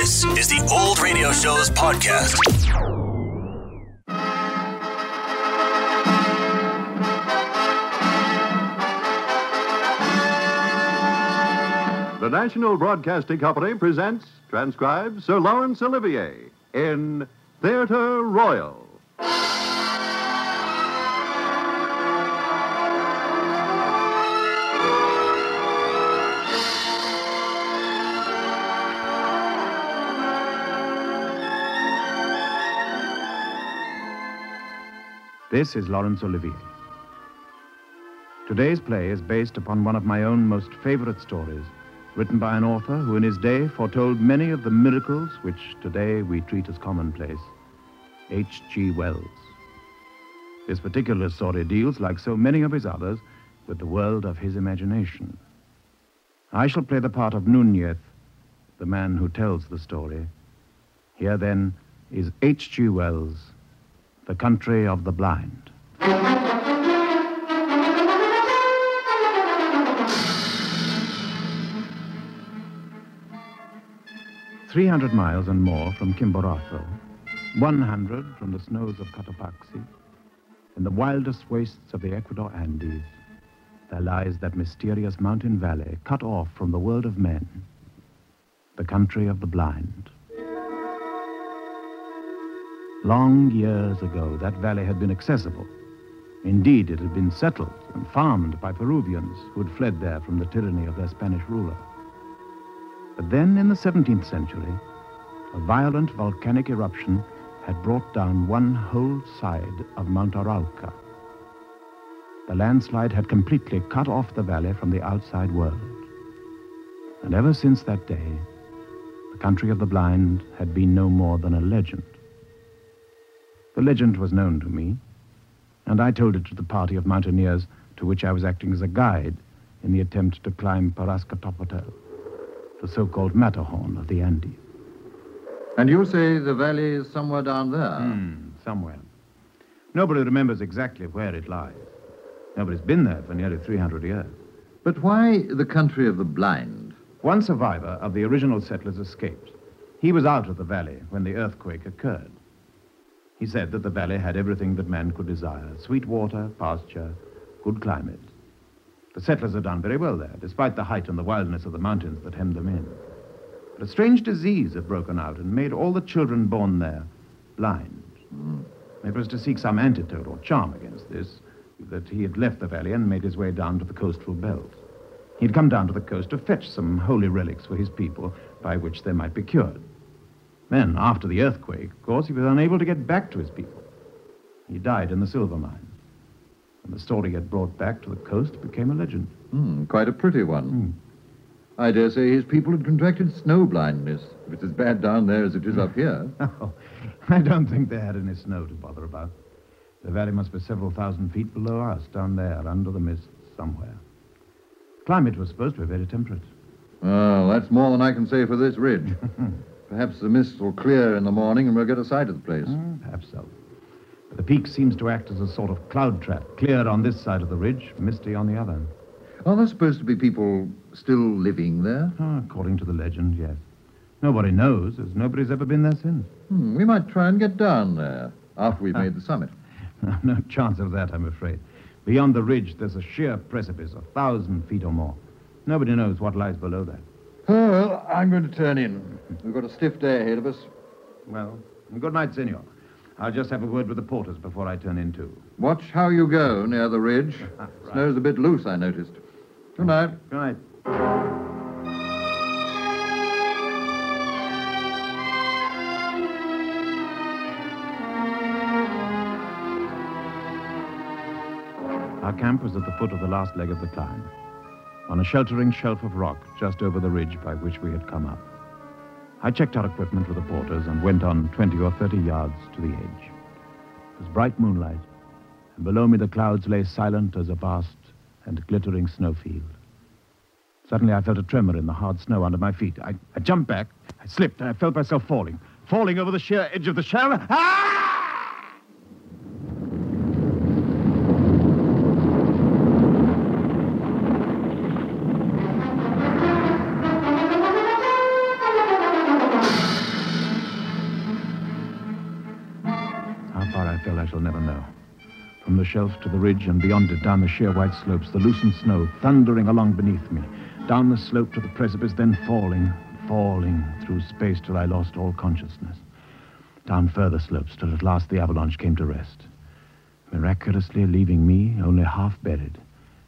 This is the Old Radio Show's podcast. The National Broadcasting Company presents, transcribes Sir Laurence Olivier in Theatre Royal. This is Laurence Olivier. Today's play is based upon one of my own most favorite stories, written by an author who in his day foretold many of the miracles which today we treat as commonplace, H.G. Wells. This particular story deals, like so many of his others, with the world of his imagination. I shall play the part of Nunez, the man who tells the story. Here, then, is H.G. Wells, The Country of the Blind. Three hundred miles and more from Chimborazo, one hundred from the snows of Cotopaxi, in the wildest wastes of the Ecuador Andes, there lies that mysterious mountain valley cut off from the world of men, the country of the blind. Long years ago, that valley had been accessible. Indeed, it had been settled and farmed by Peruvians who had fled there from the tyranny of their Spanish ruler. But then, in the 17th century, a violent volcanic eruption had brought down one whole side of Mount Arauca. The landslide had completely cut off the valley from the outside world. And ever since that day, the country of the blind had been no more than a legend. The legend was known to me, and I told it to the party of mountaineers to which I was acting as a guide in the attempt to climb Parascotopetl, the so-called Matterhorn of the Andes. And you say the valley is somewhere down there? Hmm, somewhere. Nobody remembers exactly where it lies. Nobody's been there for nearly 300 years. But why the country of the blind? One survivor of the original settlers escaped. He was out of the valley when the earthquake occurred. He said that the valley had everything that man could desire sweet water, pasture, good climate. The settlers had done very well there, despite the height and the wildness of the mountains that hemmed them in. But a strange disease had broken out and made all the children born there blind. Hmm. It was to seek some antidote or charm against this that he had left the valley and made his way down to the coastal belt. He'd come down to the coast to fetch some holy relics for his people by which they might be cured. Then, after the earthquake, of course, he was unable to get back to his people. He died in the silver mine. And the story he had brought back to the coast became a legend. Hmm, quite a pretty one. I dare say his people had contracted snow blindness, if it's as bad down there as it is up here. Oh, I don't think they had any snow to bother about. The valley must be several thousand feet below us, down there, under the mists, somewhere. Climate was supposed to be very temperate. Well, that's more than I can say for this ridge. Perhaps the mist will clear in the morning and we'll get a sight of the place. Hmm, perhaps so. But the peak seems to act as a sort of cloud trap, clear on this side of the ridge, misty on the other. Are there supposed to be people still living there? Oh, according to the legend, yes. Nobody knows, as nobody's ever been there since. Hmm, we might try and get down there after we've made the summit. no chance of that, I'm afraid. Beyond the ridge, there's a sheer precipice, a thousand feet or more. Nobody knows what lies below that. Oh, well, I'm going to turn in. We've got a stiff day ahead of us. Well, good night, senor. I'll just have a word with the porters before I turn in, too. Watch how you go near the ridge. Snow's a bit loose, I noticed. Good night. Good night. Our camp was at the foot of the last leg of the climb, on a sheltering shelf of rock just over the ridge by which we had come up. I checked our equipment with the porters and went on 20 or 30 yards to the edge. It was bright moonlight, and below me the clouds lay silent as a vast and glittering snowfield. Suddenly I felt a tremor in the hard snow under my feet. I, I jumped back, I slipped, and I felt myself falling, falling over the sheer edge of the shallow. Ah! Shelf to the ridge and beyond it, down the sheer white slopes, the loosened snow thundering along beneath me, down the slope to the precipice, then falling, falling through space till I lost all consciousness. Down further slopes till at last the avalanche came to rest, miraculously leaving me only half buried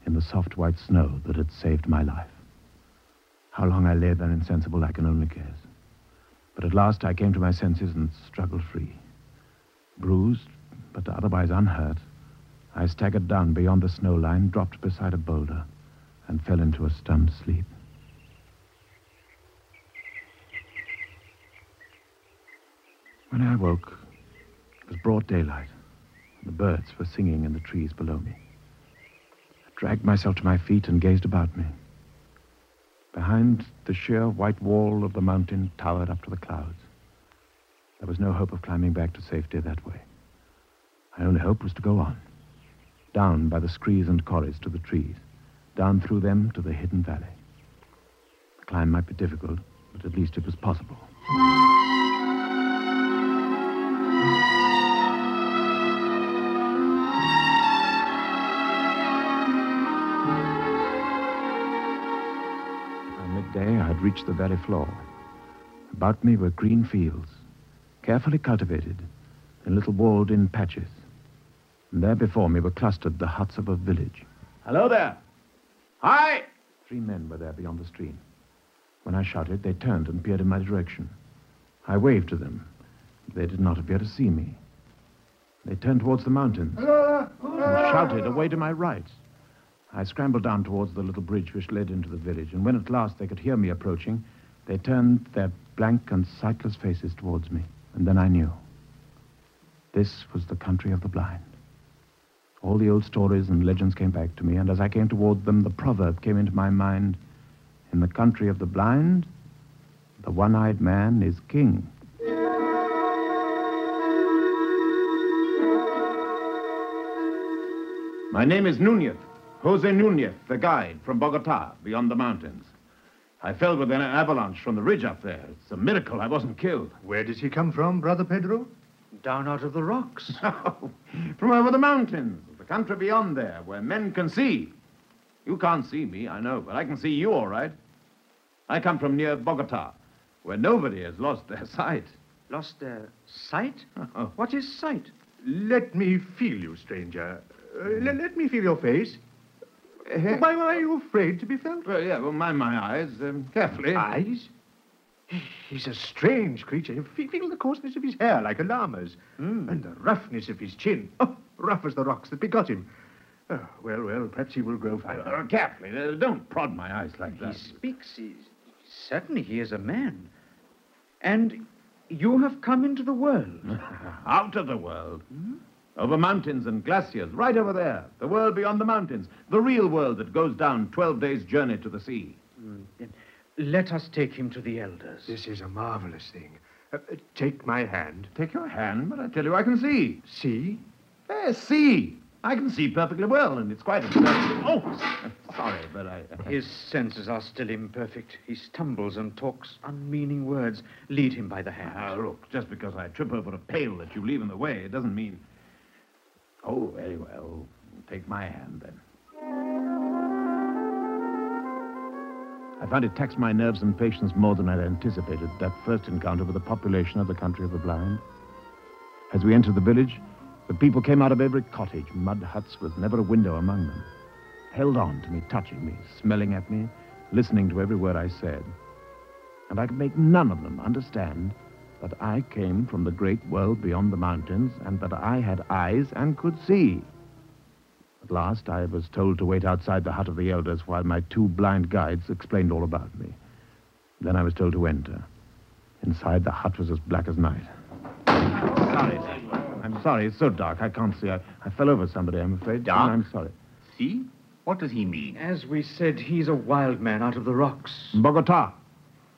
in the soft white snow that had saved my life. How long I lay there insensible, I can only guess. But at last I came to my senses and struggled free. Bruised, but otherwise unhurt, I staggered down beyond the snow line, dropped beside a boulder, and fell into a stunned sleep. When I woke, it was broad daylight. and The birds were singing in the trees below me. I dragged myself to my feet and gazed about me. Behind the sheer white wall of the mountain towered up to the clouds. There was no hope of climbing back to safety that way. My only hope was to go on, down by the screes and corries to the trees, down through them to the hidden valley. The climb might be difficult, but at least it was possible. By midday, I had reached the valley floor. About me were green fields, carefully cultivated in little walled in patches. And there before me were clustered the huts of a village. Hello there! Hi! Three men were there beyond the stream. When I shouted, they turned and peered in my direction. I waved to them. They did not appear to see me. They turned towards the mountains uh, uh, and shouted away to my right. I scrambled down towards the little bridge which led into the village, and when at last they could hear me approaching, they turned their blank and sightless faces towards me. And then I knew. This was the country of the blind. All the old stories and legends came back to me, and as I came toward them, the proverb came into my mind In the country of the blind, the one eyed man is king. My name is Nunez, Jose Nunez, the guide from Bogota, beyond the mountains. I fell with an avalanche from the ridge up there. It's a miracle I wasn't killed. Where does he come from, Brother Pedro? Down out of the rocks. from over the mountains, the country beyond there, where men can see. You can't see me, I know, but I can see you all right. I come from near Bogota, where nobody has lost their sight. Lost their sight? What is sight? Let me feel you, stranger. Uh, le- let me feel your face. Why why are you afraid to be felt? Well, yeah, well, mind my eyes, um, carefully. Eyes? He's a strange creature. Fe- Feel the coarseness of his hair like a llama's, and the roughness of his chin. Oh, rough as the rocks that begot him. Oh, well, well, perhaps he will grow finer. Uh, carefully, uh, don't prod my eyes like He that. He speaks. He, certainly he is a man. And you have come into the world. Out of the world. Over mountains and glaciers, right over there. The world beyond the mountains. The real world that goes down 12 days' journey to the sea. Let us take him to the elders. This is a marvelous thing. Uh, uh, take my hand. Take your hand, but I tell you I can see. See? Yes, see. I can see perfectly well, and it's quite a... Oh, sorry, but I... His senses are still imperfect. He stumbles and talks unmeaning words. Lead him by the hand. Now, look, just because I trip over a pail that you leave in the way, it doesn't mean... Oh, very well. Take my hand, then. I found it taxed my nerves and patience more than I'd anticipated, that first encounter with the population of the country of the blind. As we entered the village, the people came out of every cottage, mud huts with never a window among them, held on to me, touching me, smelling at me, listening to every word I said. And I could make none of them understand that I came from the great world beyond the mountains and that I had eyes and could see. At last, I was told to wait outside the hut of the elders while my two blind guides explained all about me. Then I was told to enter. Inside, the hut was as black as night. Sorry. I'm sorry. It's so dark. I can't see. I, I fell over somebody, I'm afraid. Dark? I'm sorry. See? What does he mean? As we said, he's a wild man out of the rocks. Bogota.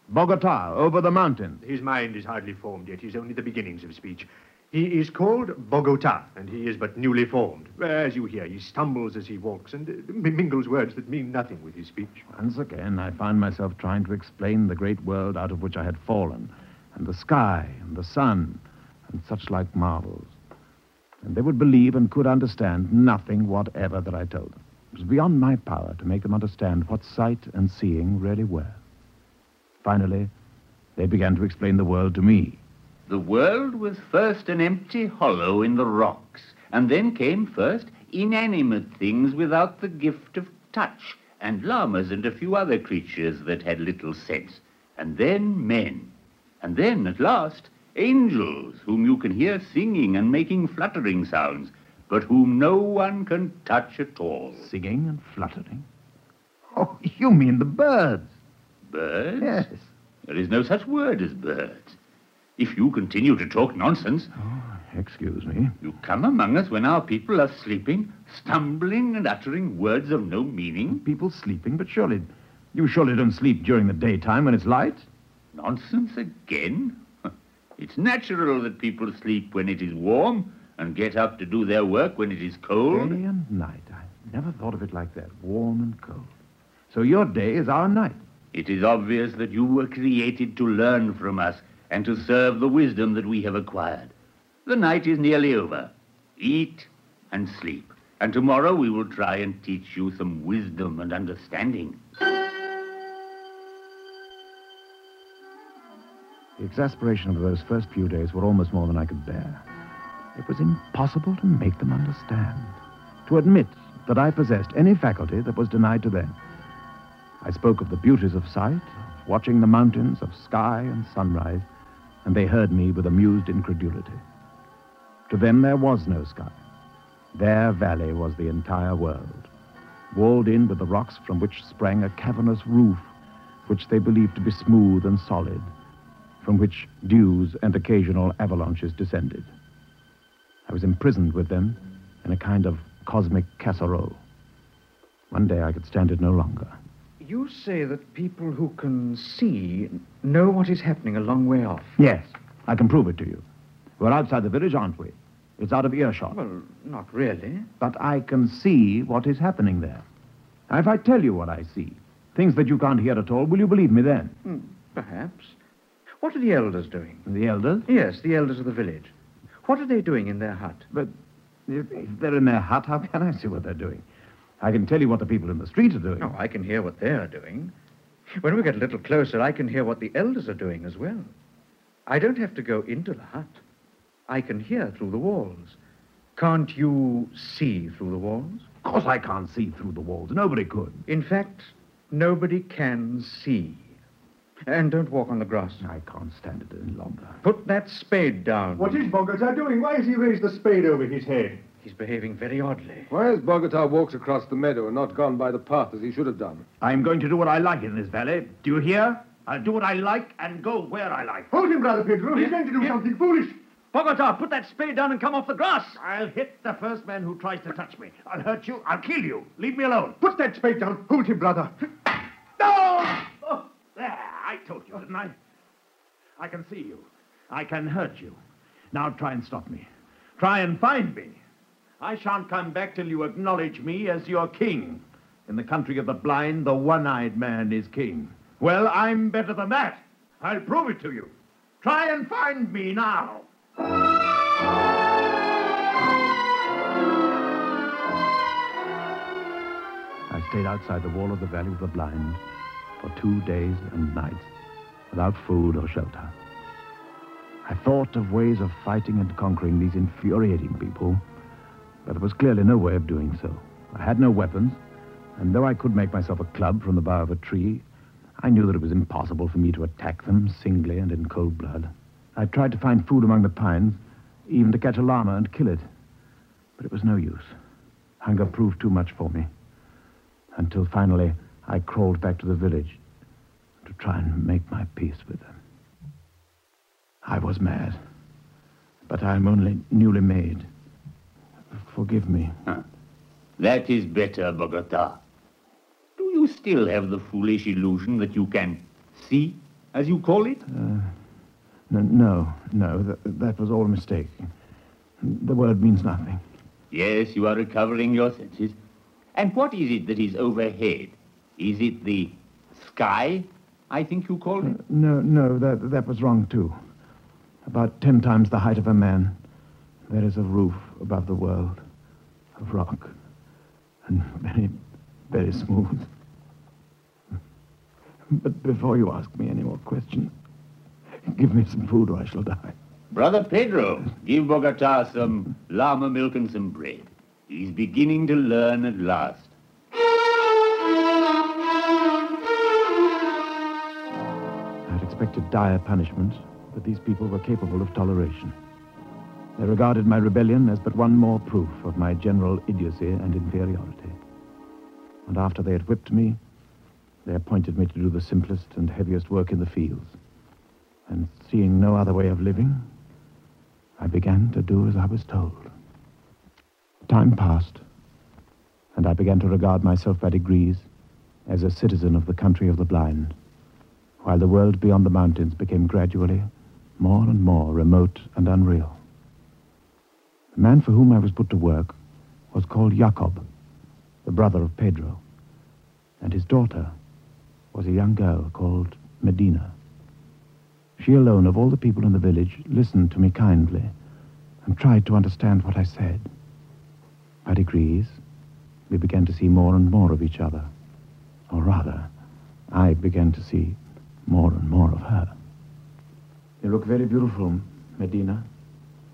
Bogota, over the mountains. His mind is hardly formed yet. He's only the beginnings of speech. He is called Bogota, and he is but newly formed. As you hear, he stumbles as he walks and uh, mingles words that mean nothing with his speech. Once again, I found myself trying to explain the great world out of which I had fallen, and the sky, and the sun, and such like marvels. and they would believe and could understand nothing whatever that I told them. It was beyond my power to make them understand what sight and seeing really were. Finally, they began to explain the world to me. The world was first an empty hollow in the rocks, and then came first inanimate things without the gift of touch, and llamas and a few other creatures that had little sense, and then men, and then, at last, angels whom you can hear singing and making fluttering sounds, but whom no one can touch at all. Singing and fluttering. Oh, you mean the birds? Birds? Yes. There is no such word as birds. If you continue to talk nonsense, oh, Excuse me. you come among us when our people are sleeping, stumbling and uttering words of no meaning. People sleeping, but surely you surely don't sleep during the daytime when it's light? Nonsense again? It's natural that people sleep when it is warm and get up to do their work when it is cold. Day and night. I never thought of it like that. Warm and cold. So your day is our night. It is obvious that you were created to learn from us and to serve the wisdom that we have acquired. The night is nearly over. Eat and sleep. And tomorrow we will try and teach you some wisdom and understanding. The exasperation of those first few days were almost more than I could bear. It was impossible to make them understand, to admit that I possessed any faculty that was denied to them. I spoke of the beauties of sight, of watching the mountains, of sky and sunrise, and they heard me with amused incredulity. To them there was no sky. Their valley was the entire world, walled in with the rocks from which sprang a cavernous roof, which they believed to be smooth and solid, from which dews and occasional avalanches descended. I was imprisoned with them in a kind of cosmic casserole. One day I could stand it no longer. You say that people who can see know what is happening a long way off. Yes, I can prove it to you. We're outside the village, aren't we? It's out of earshot. Well, not really. But I can see what is happening there. Now, if I tell you what I see, things that you can't hear at all, will you believe me then? Hmm, perhaps. What are the elders doing? The elders? Yes, the elders of the village. What are they doing in their hut? But if if they're in their hut, how can I see what they're doing? I can tell you what the people in the street are doing. No, I can hear what they are doing. When we get a little closer, I can hear what the elders are doing as well. I don't have to go into the hut. I can hear through the walls. Can't you see through the walls? Of course I can't see through the walls. Nobody could. In fact, nobody can see. And don't walk on the grass. I can't stand it any longer. Put that spade down. What is Bogota doing? Why has he raised the spade over his head? He's behaving very oddly. Why has Bogota walked across the meadow and not gone by the path as he should have done? I'm going to do what I like in this valley. Do you hear? I'll do what I like and go where I like. Hold him, Brother Pedro. He's going to do something foolish. Bogota, put that spade down and come off the grass. I'll hit the first man who tries to touch me. I'll hurt you. I'll kill you. Leave me alone. Put that spade down. Hold him, brother. No! Oh, there. I told you, didn't I? I can see you. I can hurt you. Now try and stop me. Try and find me. I shan't come back till you acknowledge me as your king. In the country of the blind, the one-eyed man is king. Well, I'm better than that. I'll prove it to you. Try and find me now. I stayed outside the wall of the Valley of the Blind for two days and nights without food or shelter. I thought of ways of fighting and conquering these infuriating people, but there was clearly no way of doing so. I had no weapons, and though I could make myself a club from the bough of a tree, I knew that it was impossible for me to attack them singly and in cold blood. I tried to find food among the pines, even to catch a llama and kill it, but it was no use. Hunger proved too much for me until finally I crawled back to the village to try and make my peace with them. I was mad, but I'm only newly made. Forgive me. That is better, Bogota. Do you still have the foolish illusion that you can see, as you call it? Uh, no, no, no that, that was all a mistake. The word means nothing. Yes, you are recovering your senses. And what is it that is overhead? Is it the sky, I think you called it? Uh, no, no, that, that was wrong, too. About ten times the height of a man. There is a roof above the world of rock and very, very smooth. But before you ask me any more questions, give me some food or I shall die. Brother Pedro, give Bogota some llama milk and some bread. He's beginning to learn at last. I had expected dire punishment, but these people were capable of toleration. They regarded my rebellion as but one more proof of my general idiocy and inferiority. And after they had whipped me, they appointed me to do the simplest and heaviest work in the fields. And seeing no other way of living, I began to do as I was told. Time passed, and I began to regard myself by degrees as a citizen of the country of the blind, while the world beyond the mountains became gradually more and more remote and unreal. The man for whom I was put to work was called Jacob, the brother of Pedro, and his daughter was a young girl called Medina. She alone, of all the people in the village, listened to me kindly and tried to understand what I said. By degrees, we began to see more and more of each other. Or rather, I began to see more and more of her. You look very beautiful, Medina,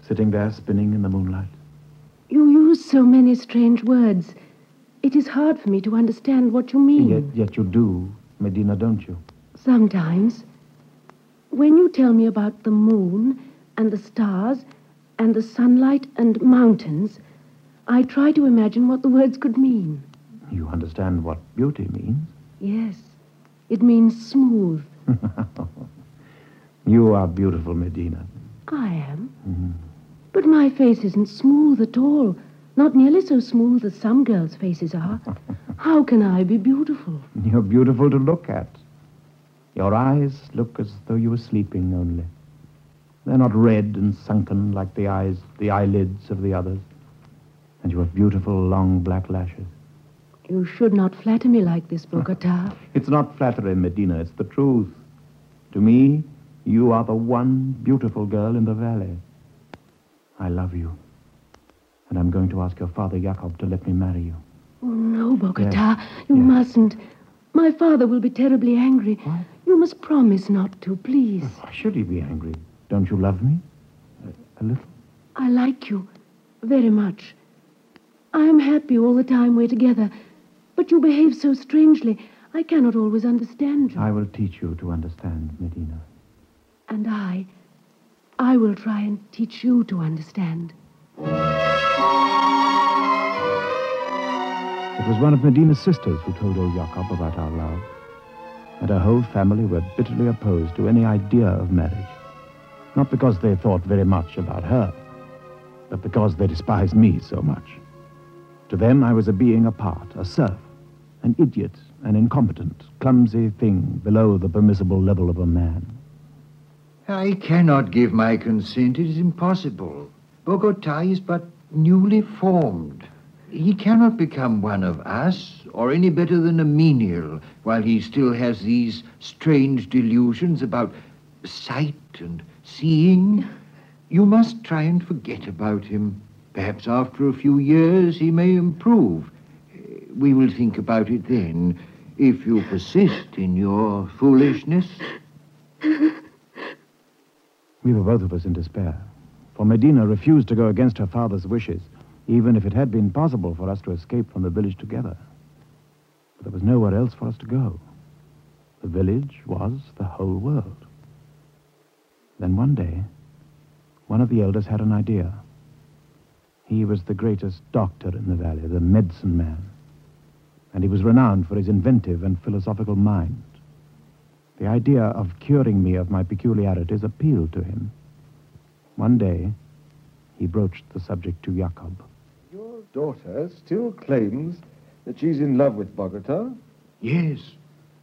sitting there spinning in the moonlight. You use so many strange words. It is hard for me to understand what you mean. Yet, yet you do, Medina, don't you? Sometimes. When you tell me about the moon and the stars and the sunlight and mountains, I try to imagine what the words could mean. You understand what beauty means? Yes, it means smooth. You are beautiful, Medina. I am. Mm-hmm. But my face isn't smooth at all. Not nearly so smooth as some girls' faces are. How can I be beautiful? You're beautiful to look at. Your eyes look as though you were sleeping only. They're not red and sunken like the eyes, the eyelids of the others. And you have beautiful long black lashes. You should not flatter me like this, Bogota. It's not flattery, Medina, it's the truth. To me, you are the one beautiful girl in the valley. I love you. And I'm going to ask your father, Jacob, to let me marry you. Oh, no, Bogota. Yes. You Yes. mustn't. My father will be terribly angry. What? You must promise not to, please. Why should he be angry? Don't you love me? A, a little? I like you very much. I am happy all the time we're together. But you behave so strangely. I cannot always understand you. I will teach you to understand, Medina. And I, I will try and teach you to understand. It was one of Medina's sisters who told old Jacob about our love. And her whole family were bitterly opposed to any idea of marriage. Not because they thought very much about her, but because they despised me so much. To them, I was a being apart, a serf, an idiot, an incompetent, clumsy thing below the permissible level of a man. I cannot give my consent. It is impossible. Bogota is but newly formed. He cannot become one of us, or any better than a menial, while he still has these strange delusions about sight and seeing. You must try and forget about him. Perhaps after a few years he may improve. We will think about it then, if you persist in your foolishness. We were both of us in despair, for Medina refused to go against her father's wishes, even if it had been possible for us to escape from the village together. But there was nowhere else for us to go. The village was the whole world. Then one day, one of the elders had an idea. He was the greatest doctor in the valley, the medicine man, and he was renowned for his inventive and philosophical mind. The idea of curing me of my peculiarities appealed to him. One day, he broached the subject to Jacob. Your daughter still claims that she's in love with Bogota. Yes,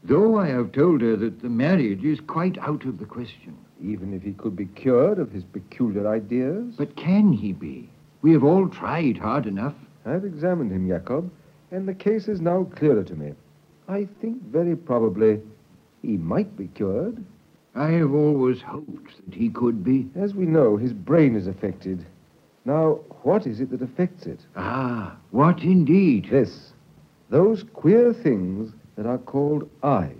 though I have told her that the marriage is quite out of the question. Even if he could be cured of his peculiar ideas. But can he be? We have all tried hard enough. I've examined him, Jacob, and the case is now clearer to me. I think very probably he might be cured. I have always hoped that he could be. As we know, his brain is affected. Now, what is it that affects it? Ah, what indeed? This. Those queer things that are called eyes,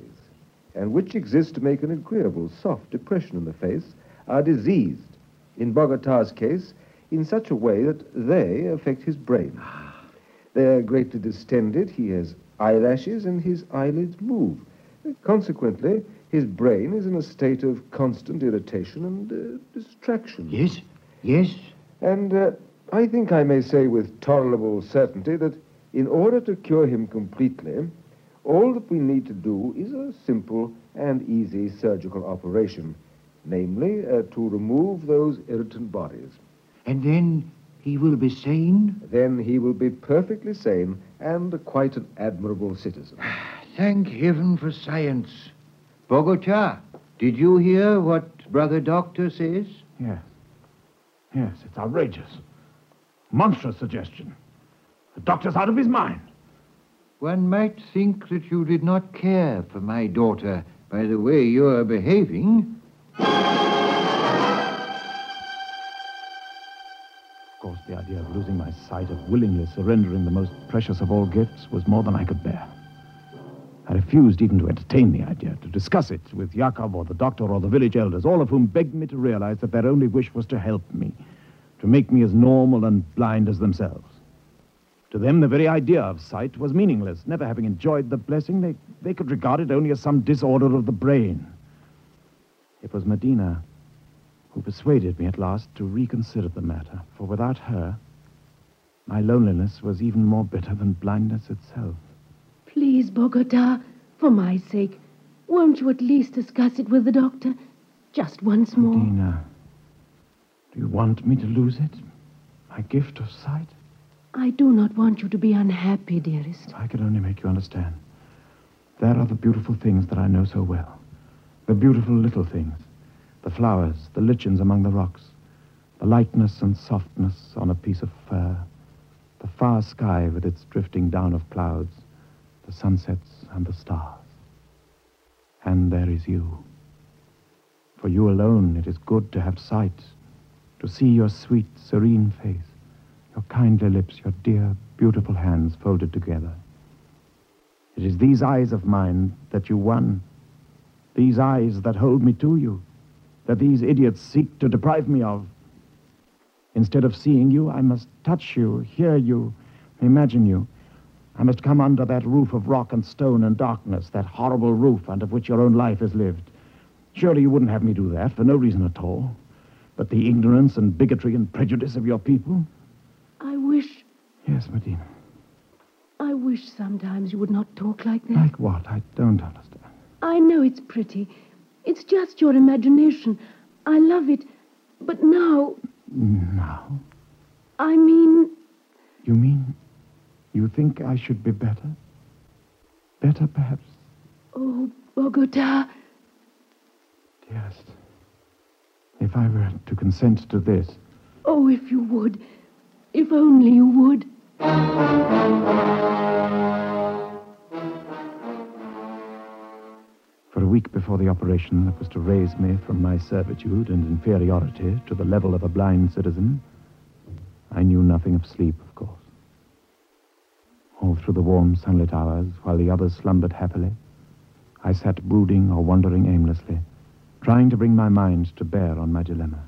and which exist to make an agreeable, soft depression in the face, are diseased, in Bogota's case, in such a way that they affect his brain. Ah, They are greatly distended, he has eyelashes, and his eyelids move. Consequently, his brain is in a state of constant irritation and uh, distraction. Yes, yes. And uh, I think I may say with tolerable certainty that in order to cure him completely, all that we need to do is a simple and easy surgical operation, namely, uh, to remove those irritant bodies. And then he will be sane? Then he will be perfectly sane and quite an admirable citizen. Thank heaven for science. Bogota, did you hear what Brother Doctor says? Yes. Yes, it's outrageous. Monstrous suggestion. The doctor's out of his mind. One might think that you did not care for my daughter by the way you are behaving. Of course, the idea of losing my sight, of willingly surrendering the most precious of all gifts, was more than I could bear. Refused even to entertain the idea, to discuss it with Yakov or the doctor or the village elders, all of whom begged me to realize that their only wish was to help me, to make me as normal and blind as themselves. To them, the very idea of sight was meaningless. Never having enjoyed the blessing, they, they could regard it only as some disorder of the brain. It was Medina who persuaded me at last to reconsider the matter, for without her, my loneliness was even more bitter than blindness itself. Please, Bogota, for my sake, won't you at least discuss it with the doctor? Just once more. Medina, do you want me to lose it? My gift of sight? I do not want you to be unhappy, dearest. I could only make you understand. There are the beautiful things that I know so well. The beautiful little things. The flowers, the lichens among the rocks. The lightness and softness on a piece of fur. The far sky with its drifting down of clouds. The sunsets and the stars. And there is you. For you alone it is good to have sight. To see your sweet, serene face your kindly lips, your dear, beautiful hands folded together. It is these eyes of mine that you won, these eyes that hold me to you, that these idiots seek to deprive me of. Instead of seeing you, I must touch you, hear you, imagine you. I must come under that roof of rock and stone and darkness, that horrible roof under which your own life is lived. Surely you wouldn't have me do that for no reason at all. But the ignorance and bigotry and prejudice of your people, I wish. Yes, Medina. I wish sometimes you would not talk like that. Like what? I don't understand. I know it's pretty. It's just your imagination. I love it. But now. Now? I mean. You mean you think I should be better? Better, perhaps? Oh, Bogota. Dearest, if I were to consent to this. Oh, if you would. If only you would. For a week before the operation that was to raise me from my servitude and inferiority to the level of a blind citizen, I knew nothing of sleep, of course. All through the warm sunlit hours, while the others slumbered happily, I sat brooding or wandering aimlessly, trying to bring my mind to bear on my dilemma.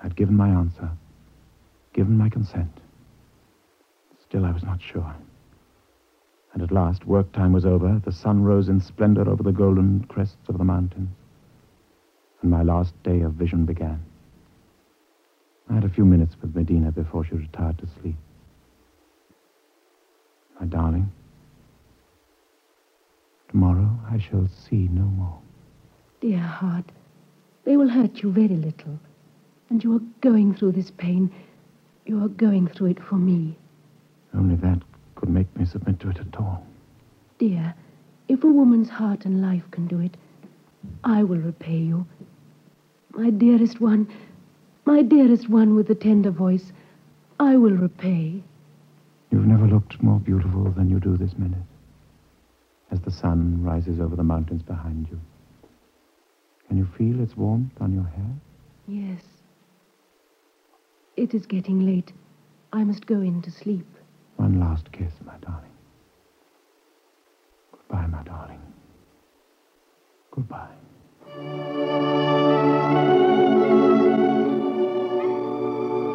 I had given my answer, given my consent. Still, I was not sure. And at last, work time was over. The sun rose in splendor over the golden crests of the mountains. And my last day of vision began. I had a few minutes with Medina before she retired to sleep. My darling, tomorrow I shall see no more. Dear heart, they will hurt you very little. And you are going through this pain. You are going through it for me. Only that could make me submit to it at all. Dear, if a woman's heart and life can do it, I will repay you. My dearest one, my dearest one with the tender voice, I will repay. You've never looked more beautiful than you do this minute, as the sun rises over the mountains behind you. Can you feel its warmth on your hair? Yes. It is getting late. I must go in to sleep. One last kiss, my darling. Goodbye, my darling. Goodbye.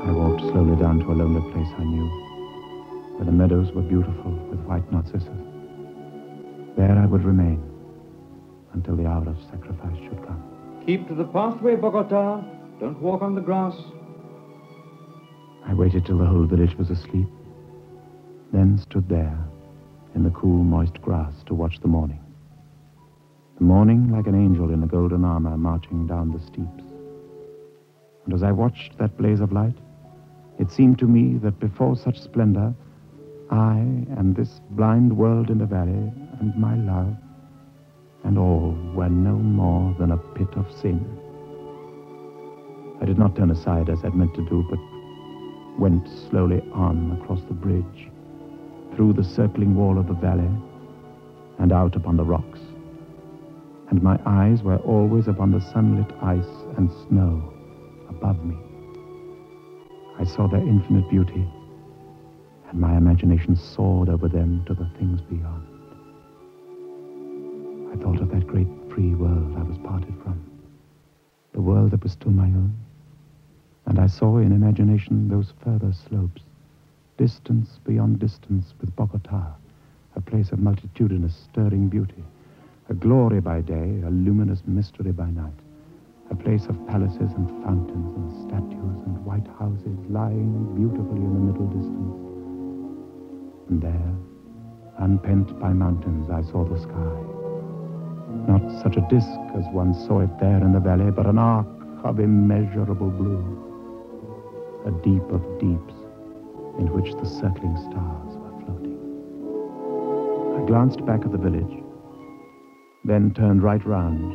I walked slowly down to a lonely place I knew, the meadows were beautiful with white narcissus. There I would remain until the hour of sacrifice should come. Keep to the pathway, Bogota. Don't walk on the grass. I waited till the whole village was asleep, then stood there in the cool, moist grass to watch the morning. The morning like an angel in a golden armor marching down the steeps. And as I watched that blaze of light, it seemed to me that before such splendor, I and this blind world in the valley and my love and all were no more than a pit of sin. I did not turn aside as I'd meant to do, but went slowly on across the bridge, through the circling wall of the valley, and out upon the rocks. And my eyes were always upon the sunlit ice and snow above me. I saw their infinite beauty, and my imagination soared over them to the things beyond. I thought of that great free world I was parted from, the world that was still my own, and I saw in imagination those further slopes, distance beyond distance with Bogota, a place of multitudinous, stirring beauty, a glory by day, a luminous mystery by night, a place of palaces and fountains and statues and white houses lying beautifully in the middle distance. And there, unpent by mountains, I saw the sky. Not such a disk as one saw it there in the valley, but an arc of immeasurable blue, a deep of deeps in which the circling stars were floating. I glanced back at the village, then turned right round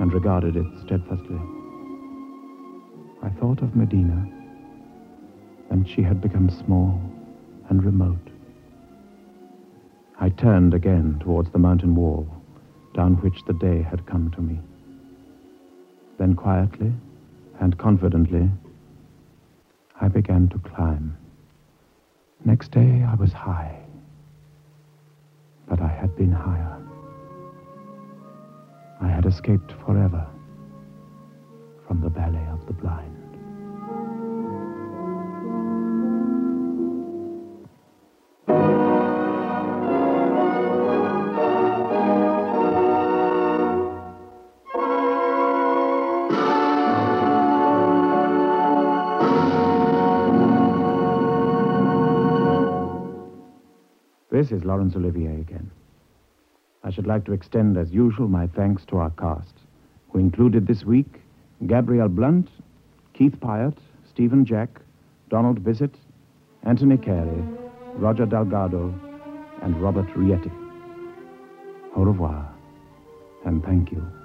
and regarded it steadfastly. I thought of Medina, and she had become small and remote. I turned again towards the mountain wall, down which the day had come to me. Then quietly and confidently, I began to climb. Next day I was high, but I had been higher. I had escaped forever from the valley of the blind. This is Laurence Olivier again. I should like to extend, as usual, my thanks to our cast, who included this week Gabrielle Blunt, Keith Pyatt, Stephen Jack, Donald Bissett, Anthony Carey, Roger Delgado, and Robert Rietti. Au revoir, and thank you.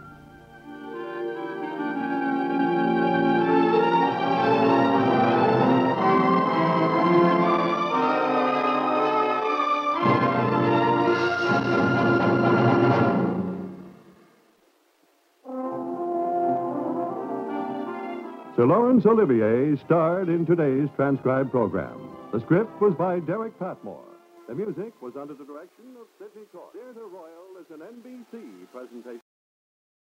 Sir Laurence Olivier starred in today's transcribed program. The script was by Derek Patmore. The music was under the direction of Sidney Court. Theatre Royal is an NBC presentation.